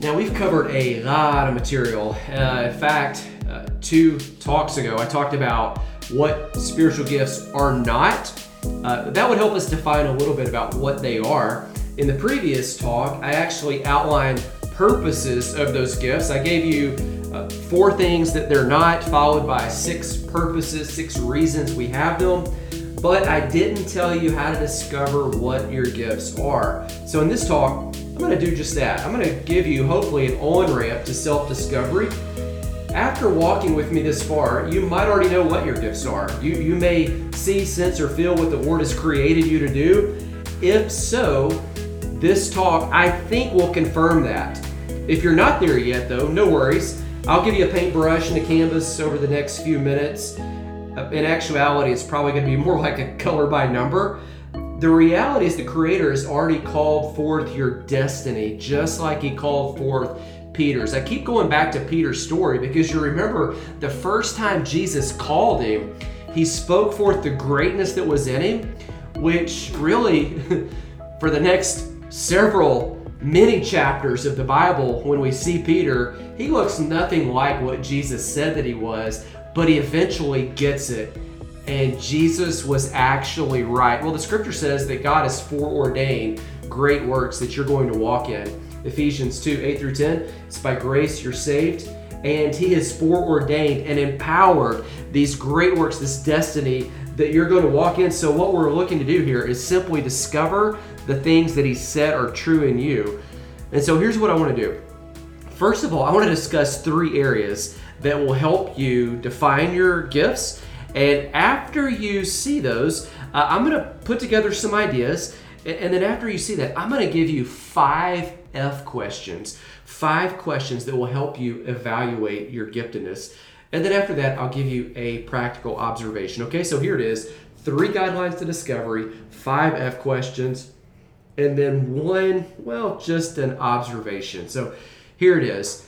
Now, we've covered a lot of material. Uh, in fact, uh, two talks ago, I talked about what spiritual gifts are not. Uh, that would help us define a little bit about what they are. In the previous talk, I actually outlined purposes of those gifts. I gave you uh, four things that they're not, followed by six purposes, six reasons we have them. But I didn't tell you how to discover what your gifts are. So in this talk, I'm going to do just that. I'm going to give you, hopefully, an on ramp to self discovery. After walking with me this far, you might already know what your gifts are. You, you may see, sense, or feel what the Lord has created you to do. If so, this talk, I think, will confirm that. If you're not there yet, though, no worries. I'll give you a paintbrush and a canvas over the next few minutes. Uh, in actuality, it's probably going to be more like a color by number. The reality is the Creator has already called forth your destiny, just like He called forth Peter's. I keep going back to Peter's story because you remember the first time Jesus called him, he spoke forth the greatness that was in him, which really, for the next several many chapters of the Bible, when we see Peter, he looks nothing like what Jesus said that he was, but he eventually gets it and Jesus was actually right. Well, the scripture says that God has foreordained great works that you're going to walk in. Ephesians 2 8 through 10. It's by grace you're saved, and He has foreordained and empowered these great works, this destiny that you're going to walk in. So, what we're looking to do here is simply discover the things that He said are true in you. And so, here's what I want to do. First of all, I want to discuss three areas that will help you define your gifts and after you see those, uh, I'm going to put together some ideas. And then after you see that, I'm going to give you five F questions, five questions that will help you evaluate your giftedness. And then after that, I'll give you a practical observation. Okay, so here it is three guidelines to discovery, five F questions, and then one, well, just an observation. So here it is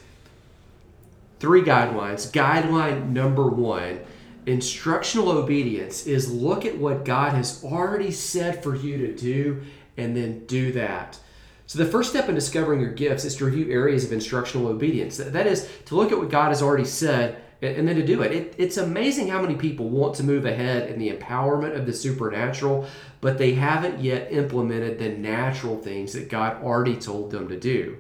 three guidelines. Guideline number one Instructional obedience is look at what God has already said for you to do and then do that. So, the first step in discovering your gifts is to review areas of instructional obedience. That is, to look at what God has already said and then to do it. it. It's amazing how many people want to move ahead in the empowerment of the supernatural, but they haven't yet implemented the natural things that God already told them to do.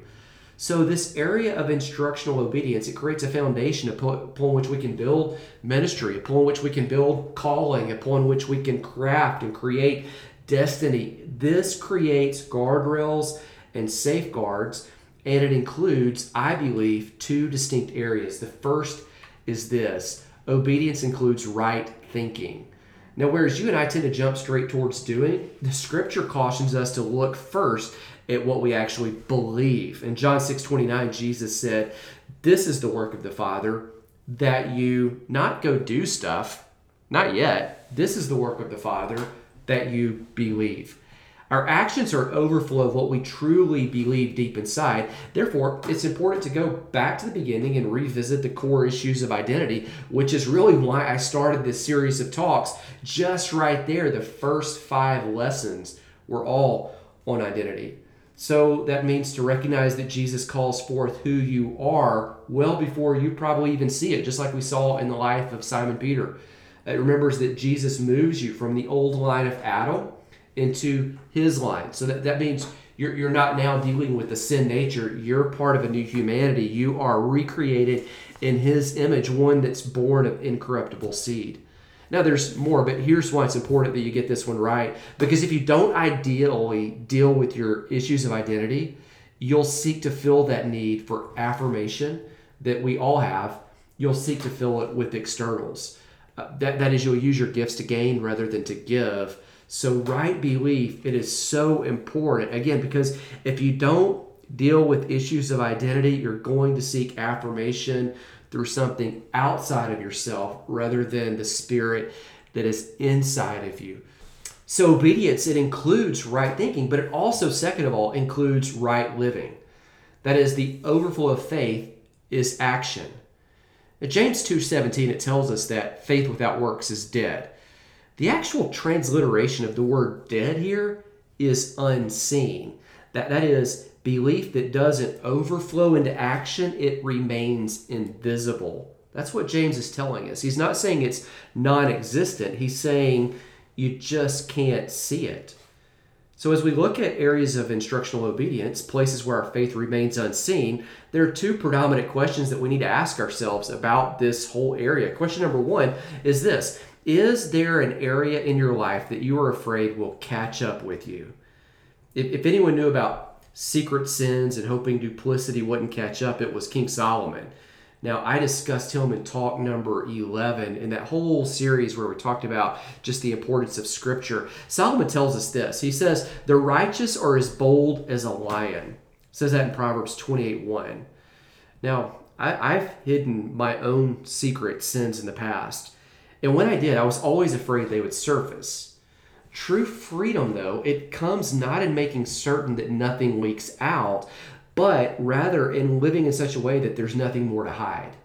So this area of instructional obedience, it creates a foundation upon which we can build ministry, upon which we can build calling, upon which we can craft and create destiny. This creates guardrails and safeguards, and it includes, I believe, two distinct areas. The first is this obedience includes right thinking. Now, whereas you and I tend to jump straight towards doing, the scripture cautions us to look first at what we actually believe. In John 6 29, Jesus said, This is the work of the Father, that you not go do stuff, not yet. This is the work of the Father, that you believe. Our actions are overflow of what we truly believe deep inside. Therefore, it's important to go back to the beginning and revisit the core issues of identity, which is really why I started this series of talks. Just right there, the first five lessons were all on identity. So that means to recognize that Jesus calls forth who you are well before you probably even see it, just like we saw in the life of Simon Peter. It remembers that Jesus moves you from the old line of Adam into his line. So that, that means you're, you're not now dealing with the sin nature. You're part of a new humanity. You are recreated in his image, one that's born of incorruptible seed. Now, there's more, but here's why it's important that you get this one right. Because if you don't ideally deal with your issues of identity, you'll seek to fill that need for affirmation that we all have. You'll seek to fill it with externals. Uh, that, that is, you'll use your gifts to gain rather than to give. So, right belief, it is so important. Again, because if you don't deal with issues of identity, you're going to seek affirmation through something outside of yourself rather than the spirit that is inside of you. So, obedience, it includes right thinking, but it also, second of all, includes right living. That is, the overflow of faith is action. At James 2:17 it tells us that faith without works is dead. The actual transliteration of the word dead here is unseen. That, that is, belief that doesn't overflow into action, it remains invisible. That's what James is telling us. He's not saying it's non existent, he's saying you just can't see it. So, as we look at areas of instructional obedience, places where our faith remains unseen, there are two predominant questions that we need to ask ourselves about this whole area. Question number one is this Is there an area in your life that you are afraid will catch up with you? If, if anyone knew about secret sins and hoping duplicity wouldn't catch up, it was King Solomon. Now, I discussed him in talk number 11 in that whole series where we talked about just the importance of Scripture. Solomon tells us this He says, The righteous are as bold as a lion. says that in Proverbs 28 1. Now, I, I've hidden my own secret sins in the past. And when I did, I was always afraid they would surface. True freedom, though, it comes not in making certain that nothing leaks out, but rather in living in such a way that there's nothing more to hide.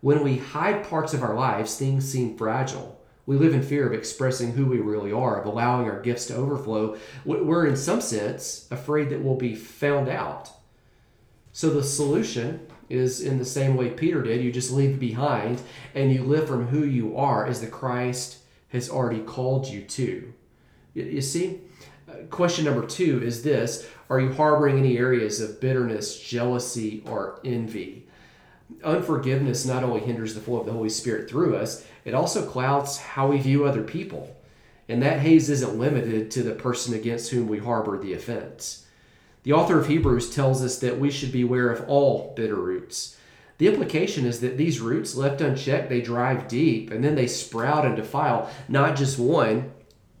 When we hide parts of our lives, things seem fragile. We live in fear of expressing who we really are, of allowing our gifts to overflow. We're, in some sense, afraid that we'll be found out. So the solution is in the same way Peter did you just leave behind and you live from who you are as the Christ has already called you to. You see? Uh, question number two is this Are you harboring any areas of bitterness, jealousy, or envy? Unforgiveness not only hinders the flow of the Holy Spirit through us, it also clouds how we view other people. And that haze isn't limited to the person against whom we harbor the offense. The author of Hebrews tells us that we should beware of all bitter roots. The implication is that these roots, left unchecked, they drive deep and then they sprout and defile not just one,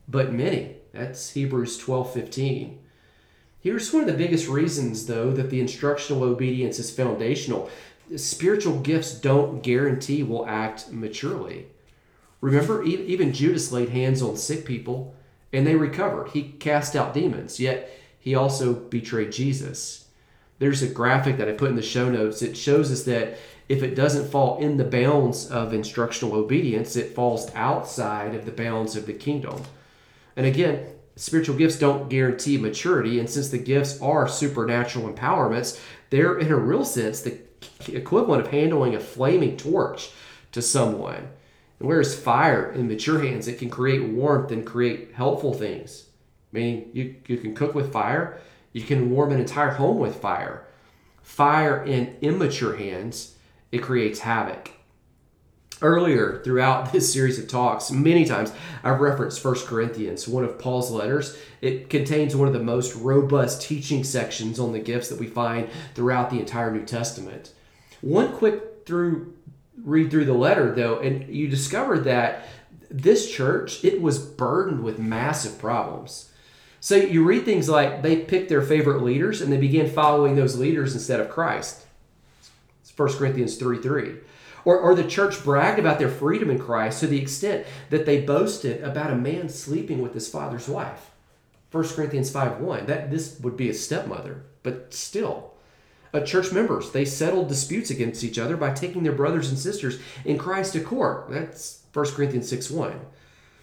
but many. That's Hebrews 12 15. Here's one of the biggest reasons, though, that the instructional obedience is foundational. Spiritual gifts don't guarantee we'll act maturely. Remember, even Judas laid hands on sick people and they recovered. He cast out demons, yet he also betrayed Jesus. There's a graphic that I put in the show notes. It shows us that if it doesn't fall in the bounds of instructional obedience, it falls outside of the bounds of the kingdom. And again, spiritual gifts don't guarantee maturity. And since the gifts are supernatural empowerments, they're in a real sense the equivalent of handling a flaming torch to someone. And whereas fire in mature hands, it can create warmth and create helpful things. Meaning you, you can cook with fire, you can warm an entire home with fire. Fire in immature hands, it creates havoc earlier throughout this series of talks many times i've referenced 1 corinthians one of paul's letters. It contains one of the most robust teaching sections on the gifts that we find throughout the entire new testament. One quick through read through the letter though and you discover that this church it was burdened with massive problems. So you read things like they picked their favorite leaders and they began following those leaders instead of christ. It's 1 corinthians 3 3 or, or the church bragged about their freedom in Christ to the extent that they boasted about a man sleeping with his father's wife. 1 Corinthians 5 1. That this would be a stepmother, but still. Uh, church members, they settled disputes against each other by taking their brothers and sisters in Christ to court. That's 1 Corinthians 6 1.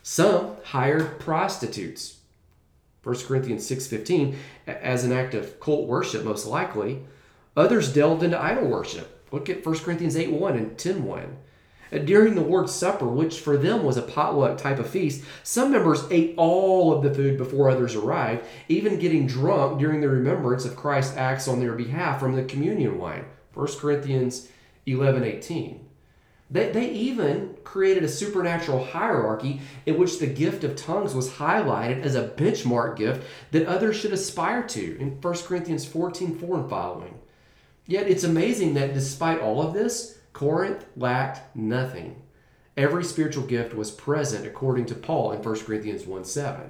Some hired prostitutes. 1 Corinthians 6:15 as an act of cult worship most likely. Others delved into idol worship. Look at 1 Corinthians 8 1 and 10 1. Uh, during the Lord's Supper, which for them was a potluck type of feast, some members ate all of the food before others arrived, even getting drunk during the remembrance of Christ's acts on their behalf from the communion wine. 1 Corinthians 11 18. They, they even created a supernatural hierarchy in which the gift of tongues was highlighted as a benchmark gift that others should aspire to in 1 Corinthians 14 4 and following. Yet it's amazing that despite all of this, Corinth lacked nothing. Every spiritual gift was present according to Paul in 1 Corinthians 1 7.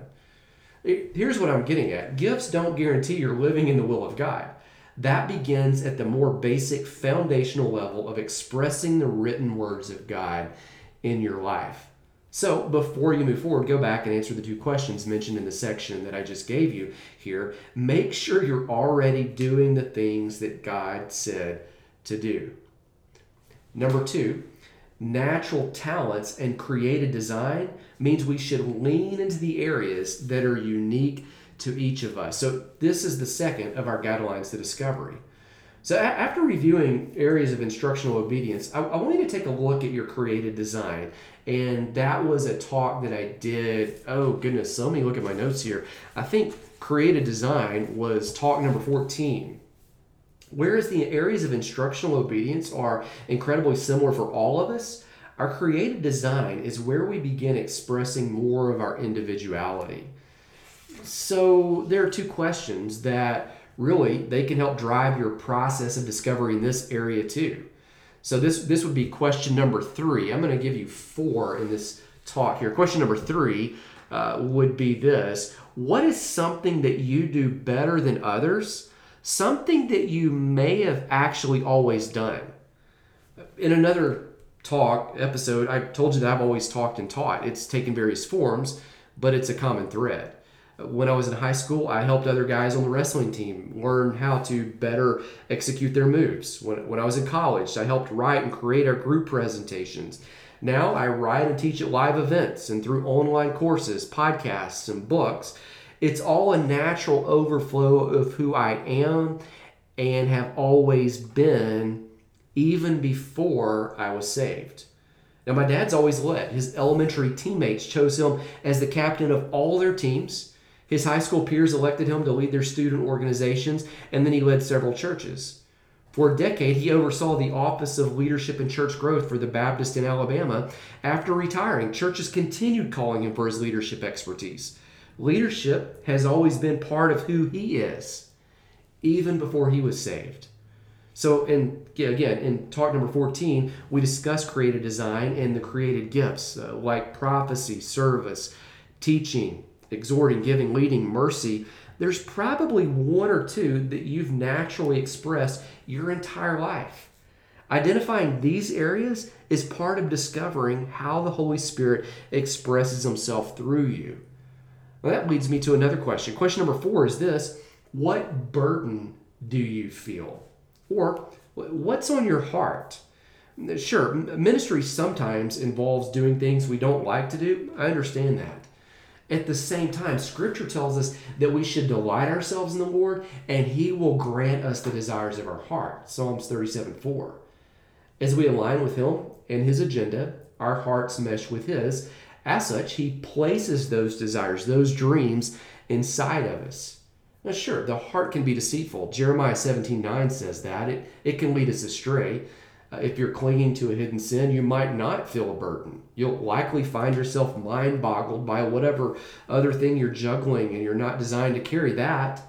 Here's what I'm getting at gifts don't guarantee you're living in the will of God. That begins at the more basic foundational level of expressing the written words of God in your life. So, before you move forward, go back and answer the two questions mentioned in the section that I just gave you here. Make sure you're already doing the things that God said to do. Number two, natural talents and creative design means we should lean into the areas that are unique to each of us. So, this is the second of our guidelines to discovery. So, a- after reviewing areas of instructional obedience, I, I want you to take a look at your created design. And that was a talk that I did. Oh, goodness. So let me look at my notes here. I think created design was talk number 14. Whereas the areas of instructional obedience are incredibly similar for all of us, our created design is where we begin expressing more of our individuality. So there are two questions that really they can help drive your process of discovering this area too. So this this would be question number three. I'm going to give you four in this talk here. Question number three uh, would be this: What is something that you do better than others? Something that you may have actually always done. In another talk episode, I told you that I've always talked and taught. It's taken various forms, but it's a common thread when I was in high school, I helped other guys on the wrestling team learn how to better execute their moves. When, when I was in college, I helped write and create our group presentations. Now I write and teach at live events and through online courses, podcasts, and books. It's all a natural overflow of who I am and have always been, even before I was saved. Now, my dad's always led. His elementary teammates chose him as the captain of all their teams his high school peers elected him to lead their student organizations, and then he led several churches. For a decade, he oversaw the Office of Leadership and Church Growth for the Baptist in Alabama. After retiring, churches continued calling him for his leadership expertise. Leadership has always been part of who he is, even before he was saved. So, in, again, in talk number 14, we discuss creative design and the created gifts uh, like prophecy, service, teaching, exhorting, giving, leading, mercy, there's probably one or two that you've naturally expressed your entire life. Identifying these areas is part of discovering how the Holy Spirit expresses Himself through you. That leads me to another question. Question number four is this What burden do you feel? Or what's on your heart? Sure, ministry sometimes involves doing things we don't like to do. I understand that. At the same time, Scripture tells us that we should delight ourselves in the Lord and He will grant us the desires of our heart. Psalms 37 4. As we align with Him and His agenda, our hearts mesh with His. As such, He places those desires, those dreams inside of us. Now, sure, the heart can be deceitful. Jeremiah 17 9 says that. It, it can lead us astray. Uh, if you're clinging to a hidden sin, you might not feel a burden. You'll likely find yourself mind boggled by whatever other thing you're juggling, and you're not designed to carry that.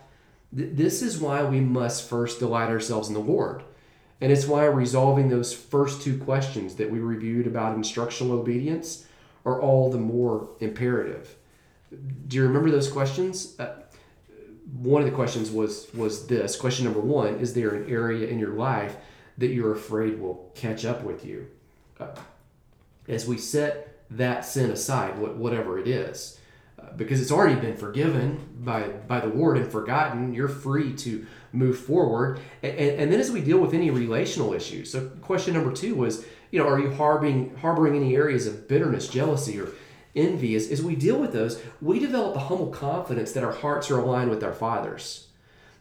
This is why we must first delight ourselves in the Lord. And it's why resolving those first two questions that we reviewed about instructional obedience are all the more imperative. Do you remember those questions? Uh, one of the questions was was this question number one is there an area in your life that you're afraid will catch up with you. Uh, as we set that sin aside, whatever it is, uh, because it's already been forgiven by, by the Lord and forgotten, you're free to move forward. And, and then as we deal with any relational issues, so question number two was, you know, are you harboring, harboring any areas of bitterness, jealousy, or envy? As, as we deal with those, we develop a humble confidence that our hearts are aligned with our Father's.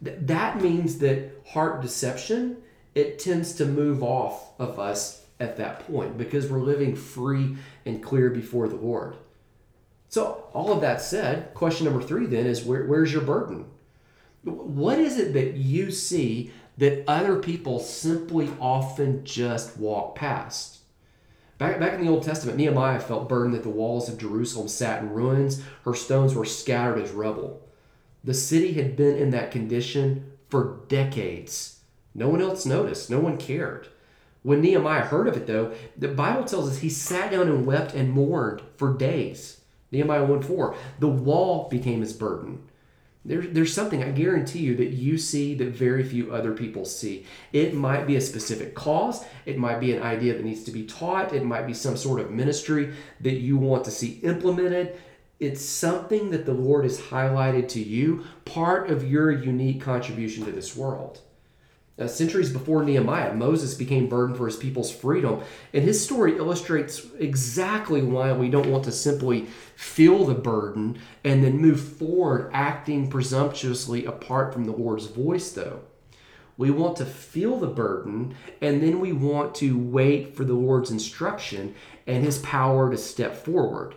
Th- that means that heart deception it tends to move off of us at that point because we're living free and clear before the Lord. So, all of that said, question number three then is where, where's your burden? What is it that you see that other people simply often just walk past? Back, back in the Old Testament, Nehemiah felt burdened that the walls of Jerusalem sat in ruins, her stones were scattered as rubble. The city had been in that condition for decades. No one else noticed, no one cared. When Nehemiah heard of it, though, the Bible tells us he sat down and wept and mourned for days. Nehemiah 1 4. The wall became his burden. There, there's something I guarantee you that you see that very few other people see. It might be a specific cause, it might be an idea that needs to be taught, it might be some sort of ministry that you want to see implemented. It's something that the Lord has highlighted to you, part of your unique contribution to this world. Uh, centuries before Nehemiah, Moses became burdened for his people's freedom. And his story illustrates exactly why we don't want to simply feel the burden and then move forward acting presumptuously apart from the Lord's voice, though. We want to feel the burden and then we want to wait for the Lord's instruction and his power to step forward.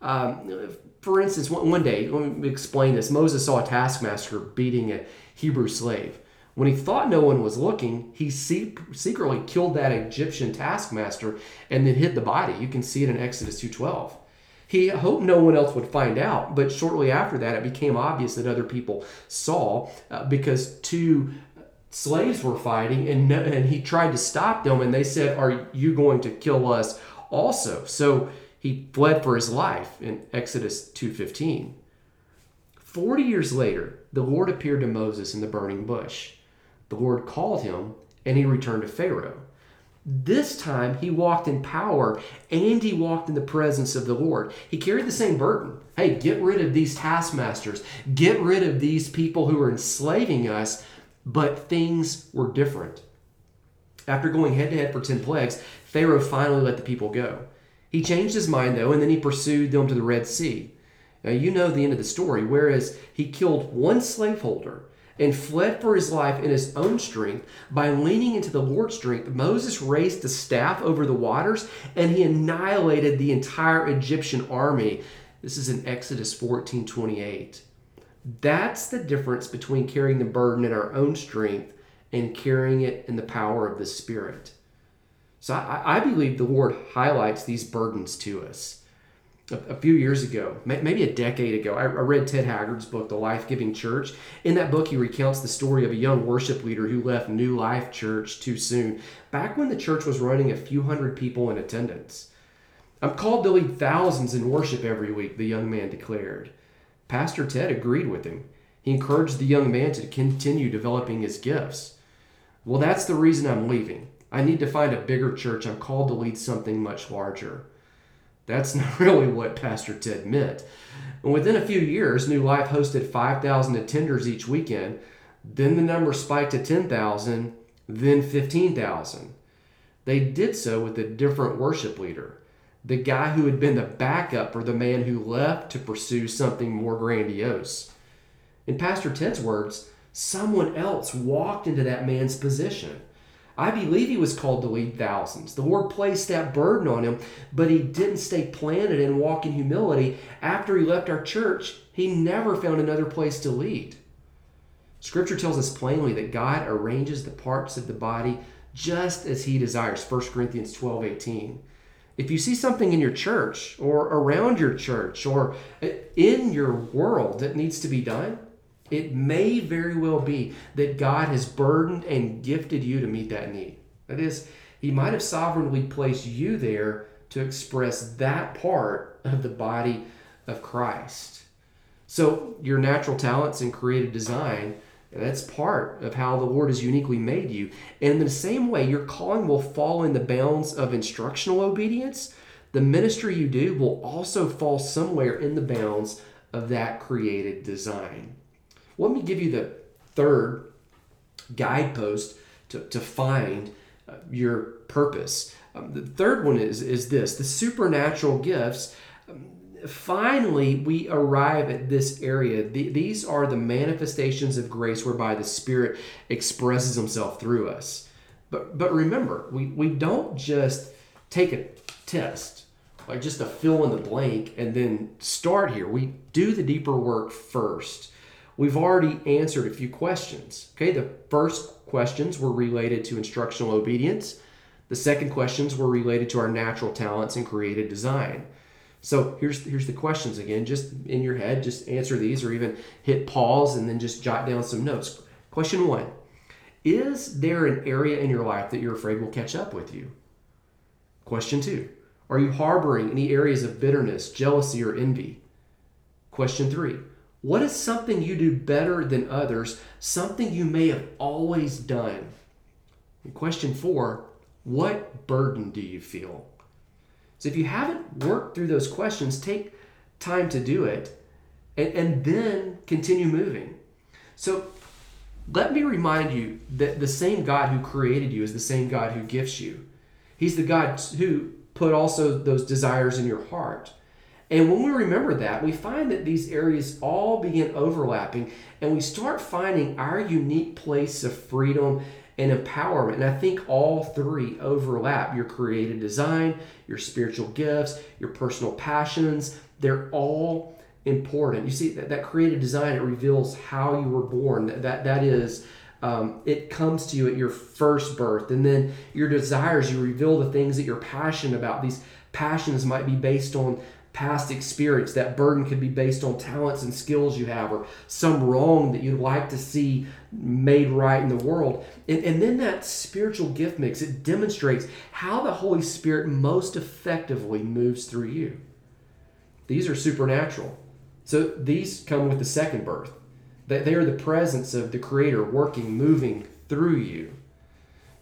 Um, for instance, one day, let me explain this. Moses saw a taskmaster beating a Hebrew slave. When he thought no one was looking, he secretly killed that Egyptian taskmaster and then hid the body. You can see it in Exodus 2:12. He hoped no one else would find out, but shortly after that, it became obvious that other people saw uh, because two slaves were fighting, and and he tried to stop them, and they said, "Are you going to kill us also?" So he fled for his life in Exodus 2:15. 40 years later, the Lord appeared to Moses in the burning bush. The Lord called him and he returned to Pharaoh. This time he walked in power and he walked in the presence of the Lord. He carried the same burden. Hey, get rid of these taskmasters, get rid of these people who are enslaving us, but things were different. After going head to head for 10 plagues, Pharaoh finally let the people go. He changed his mind though, and then he pursued them to the Red Sea. Now, you know the end of the story. Whereas he killed one slaveholder and fled for his life in his own strength, by leaning into the Lord's strength, Moses raised the staff over the waters and he annihilated the entire Egyptian army. This is in Exodus 14 28. That's the difference between carrying the burden in our own strength and carrying it in the power of the Spirit. So I, I believe the Lord highlights these burdens to us a, few years ago, maybe a decade ago, I, read Ted Haggard's book, The Life Giving Church. In that book, he recounts the story of a young worship leader who left New Life Church too soon, back when the church was running a few hundred people in attendance. I'm called to lead thousands in worship every week, the young man declared. Pastor Ted agreed with him. He encouraged the young man to continue developing his gifts. Well, that's the reason I'm leaving. I need to find a bigger church. I'm called to lead something much larger. That's not really what Pastor Ted meant. And within a few years, New Life hosted 5,000 attenders each weekend. Then the number spiked to 10,000, then 15,000. They did so with a different worship leader, the guy who had been the backup for the man who left to pursue something more grandiose. In Pastor Ted's words, someone else walked into that man's position. I believe he was called to lead thousands. The Lord placed that burden on him, but he didn't stay planted and walk in humility. After he left our church, he never found another place to lead. Scripture tells us plainly that God arranges the parts of the body just as he desires. 1 Corinthians 12 18. If you see something in your church or around your church or in your world that needs to be done, it may very well be that God has burdened and gifted you to meet that need. That is, He might have sovereignly placed you there to express that part of the body of Christ. So, your natural talents and creative design, that's part of how the Lord has uniquely made you. And in the same way, your calling will fall in the bounds of instructional obedience. The ministry you do will also fall somewhere in the bounds of that created design. Let me give you the third guidepost to, to find uh, your purpose. Um, the third one is, is this the supernatural gifts. Um, finally, we arrive at this area. The, these are the manifestations of grace whereby the Spirit expresses Himself through us. But, but remember, we, we don't just take a test, like just a fill in the blank, and then start here. We do the deeper work first we've already answered a few questions. Okay, the first questions were related to instructional obedience. The second questions were related to our natural talents and creative design. So here's here's the questions again. Just in your head, just answer these, or even hit pause and then just jot down some notes. Question one: Is there an area in your life that you're afraid will catch up with you? Question two: Are you harboring any areas of bitterness, jealousy, or envy? Question three: what is something you do better than others? Something you may have always done. And question four What burden do you feel? So if you haven't worked through those questions, take time to do it and, and then continue moving. So let me remind you that the same God who created you is the same God who gifts you. He's the God who put also those desires in your heart. And when we remember that, we find that these areas all begin overlapping and we start finding our unique place of freedom and empowerment. And I think all three overlap your creative design, your spiritual gifts, your personal passions. They're all important. You see, that, that creative design, it reveals how you were born. That, that, that is, um, it comes to you at your first birth. And then your desires, you reveal the things that you're passionate about. These passions might be based on past experience. That burden could be based on talents and skills you have, or some wrong that you'd like to see made right in the world. And, and then that spiritual gift mix, it demonstrates how the Holy Spirit most effectively moves through you. These are supernatural. So these come with the second birth. They are the presence of the Creator working, moving through you.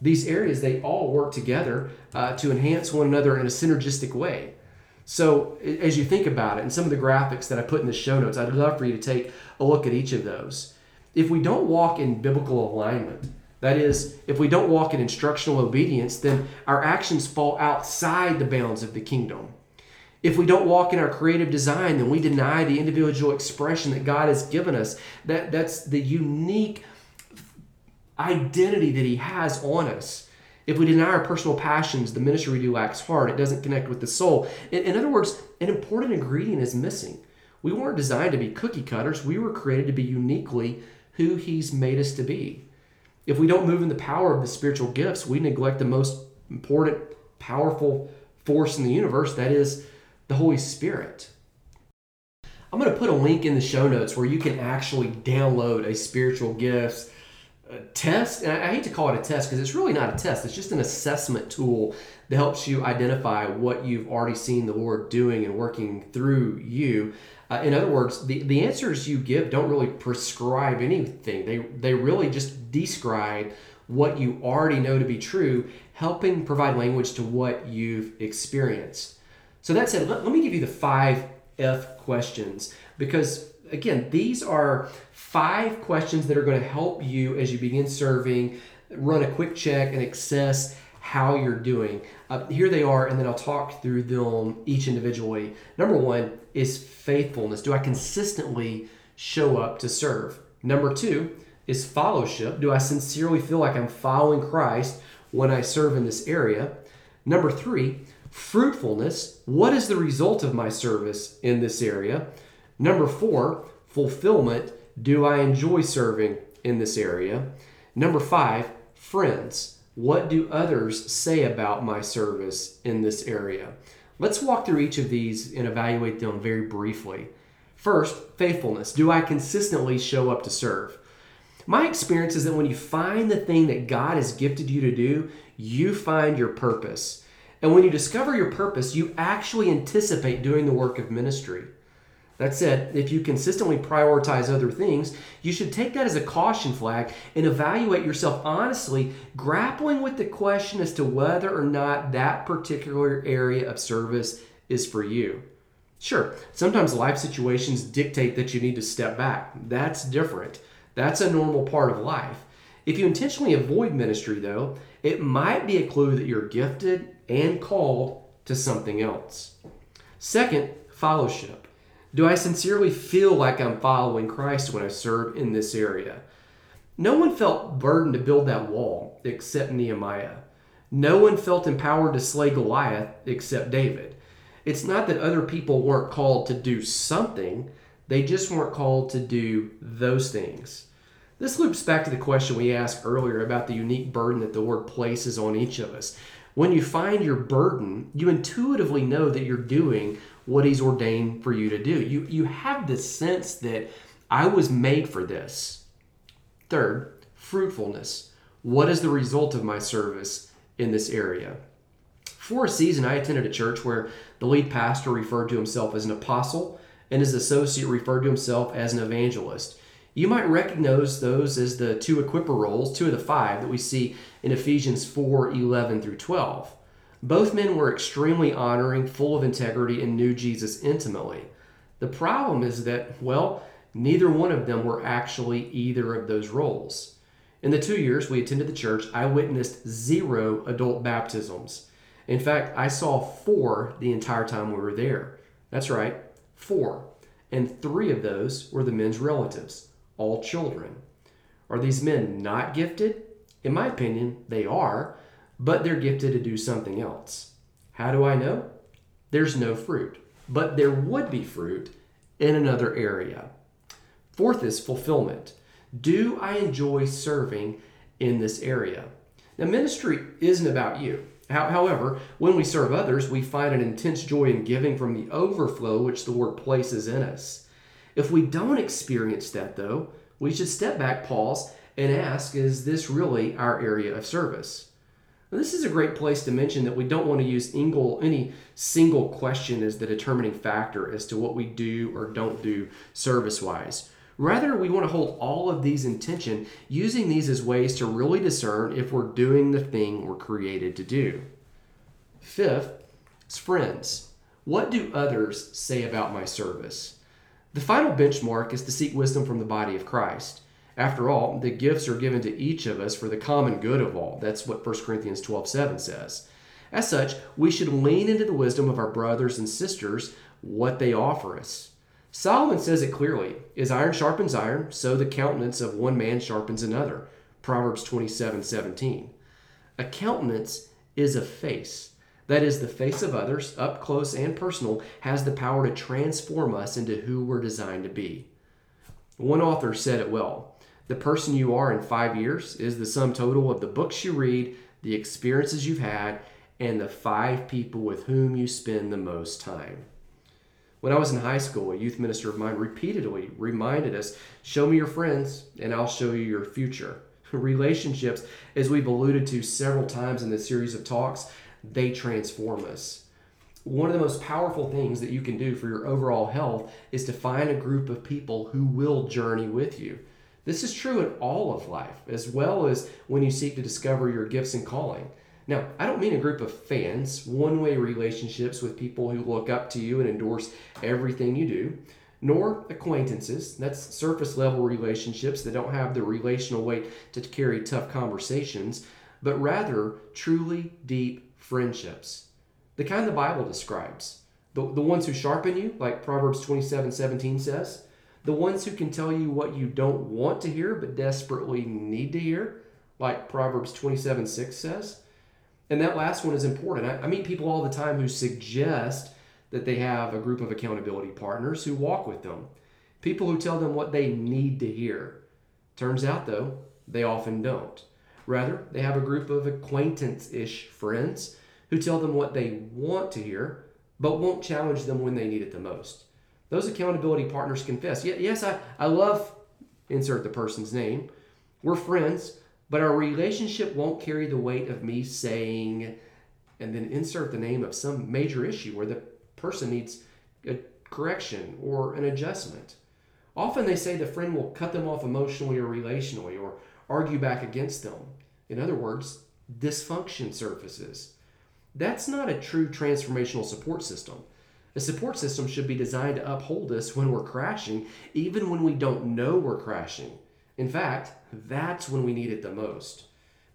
These areas, they all work together uh, to enhance one another in a synergistic way. So, as you think about it, and some of the graphics that I put in the show notes, I'd love for you to take a look at each of those. If we don't walk in biblical alignment, that is, if we don't walk in instructional obedience, then our actions fall outside the bounds of the kingdom. If we don't walk in our creative design, then we deny the individual expression that God has given us. That, that's the unique identity that He has on us. If we deny our personal passions, the ministry we do lacks heart. It doesn't connect with the soul. In, in other words, an important ingredient is missing. We weren't designed to be cookie cutters. We were created to be uniquely who He's made us to be. If we don't move in the power of the spiritual gifts, we neglect the most important, powerful force in the universe that is the Holy Spirit. I'm going to put a link in the show notes where you can actually download a spiritual gifts test. And I hate to call it a test because it's really not a test, it's just an assessment tool that helps you identify what you've already seen the Lord doing and working through you. Uh, in other words, the, the answers you give don't really prescribe anything. They, they really just describe what you already know to be true, helping provide language to what you've experienced. So that said, let, let me give you the five F questions because again, these are five questions that are going to help you as you begin serving, run a quick check and assess how you're doing. Uh, here they are, and then I'll talk through them each individually. Number one is faithfulness. Do I consistently show up to serve? Number two is fellowship. Do I sincerely feel like I'm following Christ when I serve in this area? Number three, fruitfulness. What is the result of my service in this area? Number four, fulfillment. Do I enjoy serving in this area? Number five, friends. What do others say about my service in this area? Let's walk through each of these and evaluate them very briefly. First, faithfulness. Do I consistently show up to serve? My experience is that when you find the thing that God has gifted you to do, you find your purpose. And when you discover your purpose, you actually anticipate doing the work of ministry. That said, if you consistently prioritize other things, you should take that as a caution flag and evaluate yourself honestly, grappling with the question as to whether or not that particular area of service is for you. Sure, sometimes life situations dictate that you need to step back. That's different. That's a normal part of life. If you intentionally avoid ministry, though, it might be a clue that you're gifted and called to something else. Second, fellowship. Do I sincerely feel like I'm following Christ when I serve in this area? No one felt burdened to build that wall except Nehemiah. No one felt empowered to slay Goliath except David. It's not that other people weren't called to do something, they just weren't called to do those things. This loops back to the question we asked earlier about the unique burden that the Lord places on each of us. When you find your burden, you intuitively know that you're doing what he's ordained for you to do. You you have this sense that I was made for this. Third, fruitfulness. What is the result of my service in this area? For a season, I attended a church where the lead pastor referred to himself as an apostle and his associate referred to himself as an evangelist. You might recognize those as the two equiper roles, two of the five that we see in Ephesians 4 11 through 12. Both men were extremely honoring, full of integrity, and knew Jesus intimately. The problem is that, well, neither one of them were actually either of those roles. In the two years we attended the church, I witnessed zero adult baptisms. In fact, I saw four the entire time we were there. That's right, four. And three of those were the men's relatives, all children. Are these men not gifted? In my opinion, they are, but they're gifted to do something else. How do I know? There's no fruit, but there would be fruit in another area. Fourth is fulfillment. Do I enjoy serving in this area? Now, ministry isn't about you. However, when we serve others, we find an intense joy in giving from the overflow which the Lord places in us. If we don't experience that, though, we should step back, pause, and ask Is this really our area of service? This is a great place to mention that we don't want to use any single question as the determining factor as to what we do or don't do service wise. Rather, we want to hold all of these in tension, using these as ways to really discern if we're doing the thing we're created to do. Fifth friends. What do others say about my service? The final benchmark is to seek wisdom from the body of Christ. After all, the gifts are given to each of us for the common good of all. That's what 1 Corinthians 12 7 says. As such, we should lean into the wisdom of our brothers and sisters, what they offer us. Solomon says it clearly As iron sharpens iron, so the countenance of one man sharpens another. Proverbs 27 17. A countenance is a face. That is, the face of others, up close and personal, has the power to transform us into who we're designed to be. One author said it well The person you are in five years is the sum total of the books you read, the experiences you've had, and the five people with whom you spend the most time. When I was in high school, a youth minister of mine repeatedly reminded us show me your friends, and I'll show you your future. Relationships, as we've alluded to several times in this series of talks, they transform us. One of the most powerful things that you can do for your overall health is to find a group of people who will journey with you. This is true in all of life, as well as when you seek to discover your gifts and calling. Now, I don't mean a group of fans, one way relationships with people who look up to you and endorse everything you do, nor acquaintances. That's surface level relationships that don't have the relational weight to carry tough conversations, but rather truly deep friendships. The kind the Bible describes. The, the ones who sharpen you, like Proverbs 27 17 says. The ones who can tell you what you don't want to hear but desperately need to hear, like Proverbs 27 6 says and that last one is important. I, I meet people all the time who suggest that they have a group of accountability partners who walk with them, people who tell them what they need to hear. Turns out, though, they often don't. Rather, they have a group of acquaintance ish friends who tell them what they want to hear, but won't challenge them when they need it the most. Those accountability partners confess, yes, I, I love, insert the person's name. We're friends, but our relationship won't carry the weight of me saying, and then insert the name of some major issue where the person needs a correction or an adjustment. Often they say the friend will cut them off emotionally or relationally or argue back against them. In other words, dysfunction surfaces. That's not a true transformational support system. A support system should be designed to uphold us when we're crashing, even when we don't know we're crashing. In fact, that's when we need it the most.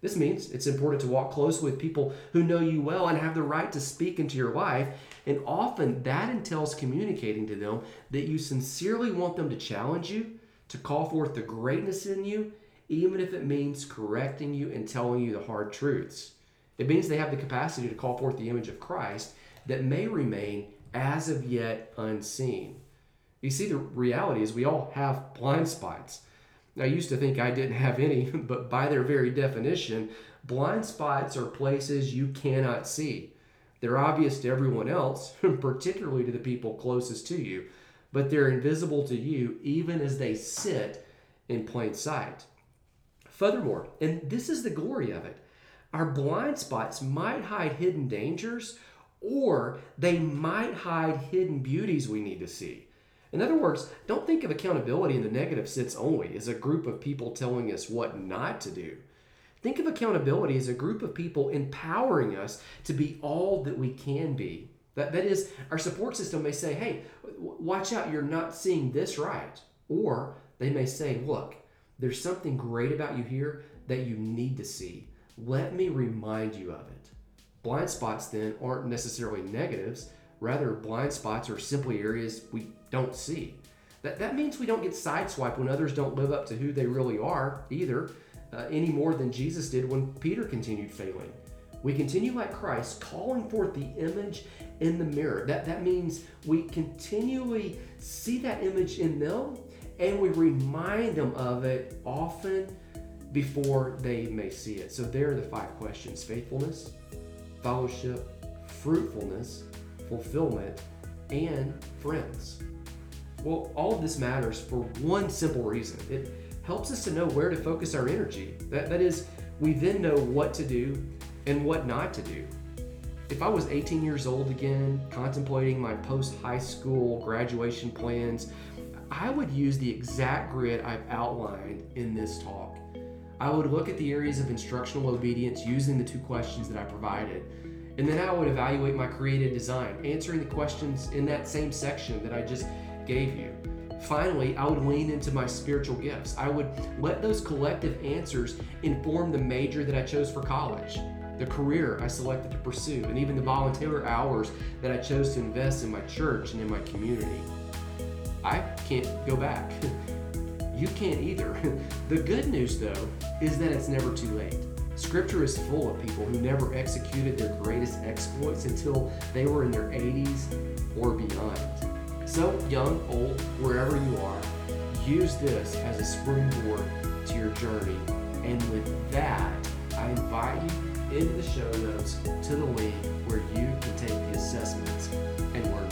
This means it's important to walk close with people who know you well and have the right to speak into your life. And often that entails communicating to them that you sincerely want them to challenge you, to call forth the greatness in you, even if it means correcting you and telling you the hard truths. It means they have the capacity to call forth the image of Christ that may remain as of yet unseen. You see, the reality is we all have blind spots. I used to think I didn't have any, but by their very definition, blind spots are places you cannot see. They're obvious to everyone else, particularly to the people closest to you, but they're invisible to you even as they sit in plain sight. Furthermore, and this is the glory of it, our blind spots might hide hidden dangers or they might hide hidden beauties we need to see. In other words, don't think of accountability in the negative sense only as a group of people telling us what not to do. Think of accountability as a group of people empowering us to be all that we can be. That, that is, our support system may say, hey, watch out, you're not seeing this right. Or they may say, look, there's something great about you here that you need to see. Let me remind you of it. Blind spots then aren't necessarily negatives, rather, blind spots are simply areas we don't see. That, that means we don't get sideswiped when others don't live up to who they really are either, uh, any more than Jesus did when Peter continued failing. We continue like Christ, calling forth the image in the mirror. That, that means we continually see that image in them and we remind them of it often before they may see it. So there are the five questions faithfulness, fellowship, fruitfulness, fulfillment, and friends. Well, all of this matters for one simple reason. It helps us to know where to focus our energy. That, that is, we then know what to do and what not to do. If I was 18 years old again, contemplating my post high school graduation plans, I would use the exact grid I've outlined in this talk. I would look at the areas of instructional obedience using the two questions that I provided, and then I would evaluate my created design, answering the questions in that same section that I just gave you. Finally, I would lean into my spiritual gifts. I would let those collective answers inform the major that I chose for college the career I selected to pursue, and even the volunteer hours that I chose to invest in my church and in my community. I can't go back. you can't either. the good news, though, is that it's never too late. Scripture is full of people who never executed their greatest exploits until they were in their 80s or beyond. So, young, old, wherever you are, use this as a springboard to your journey. And with that, I invite you into the show notes to the link where you can take the assessments and more.